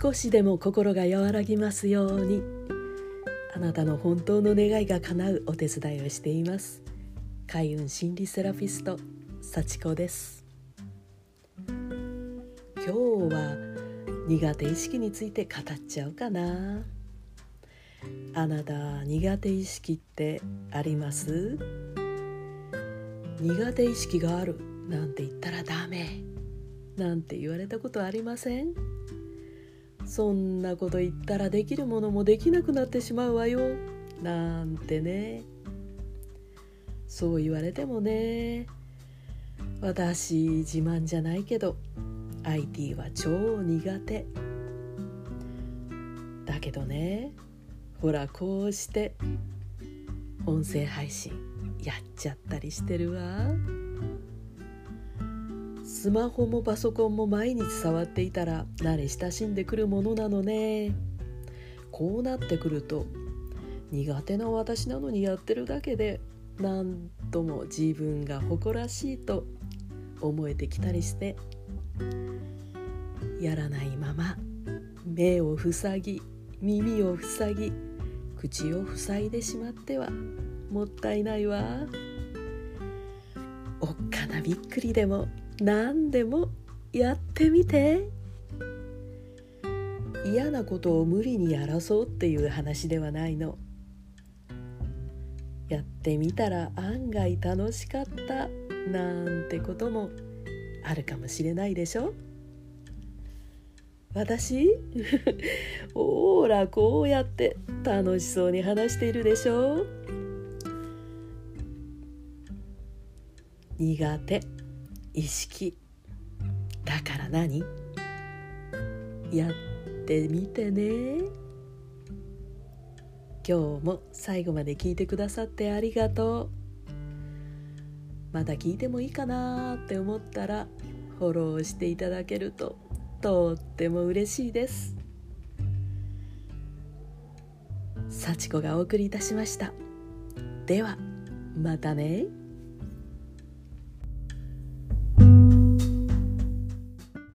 少しでも心が和らぎますように。あなたの本当の願いが叶うお手伝いをしています。開運心理セラピスト幸子です。今日は苦手意識について語っちゃうかな。あなた苦手意識ってあります？苦手意識があるなんて言ったらダメなんて言われたことありません？そんなこと言ったらできるものもできなくなってしまうわよ。なんてね。そう言われてもね。私自慢じゃないけど IT は超苦手。だけどねほらこうして音声配信やっちゃったりしてるわ。スマホもパソコンも毎日触っていたら慣れ親しんでくるものなのね。こうなってくると苦手な私なのにやってるだけでなんとも自分が誇らしいと思えてきたりしてやらないまま目を塞ぎ耳を塞ぎ口を塞いでしまってはもったいないわ。おっかなびっくりでも何でもやってみて。嫌なことを無理にやらそうっていう話ではないの。やってみたら案外楽しかったなんてこともあるかもしれないでしょ。私？ほらこうやって楽しそうに話しているでしょ。苦手。意識。だから何？やってみてね。今日も最後まで聞いてくださってありがとう。まだ聞いてもいいかなって思ったらフォローしていただけるととっても嬉しいです。幸子がお送りいたしました。ではまたね。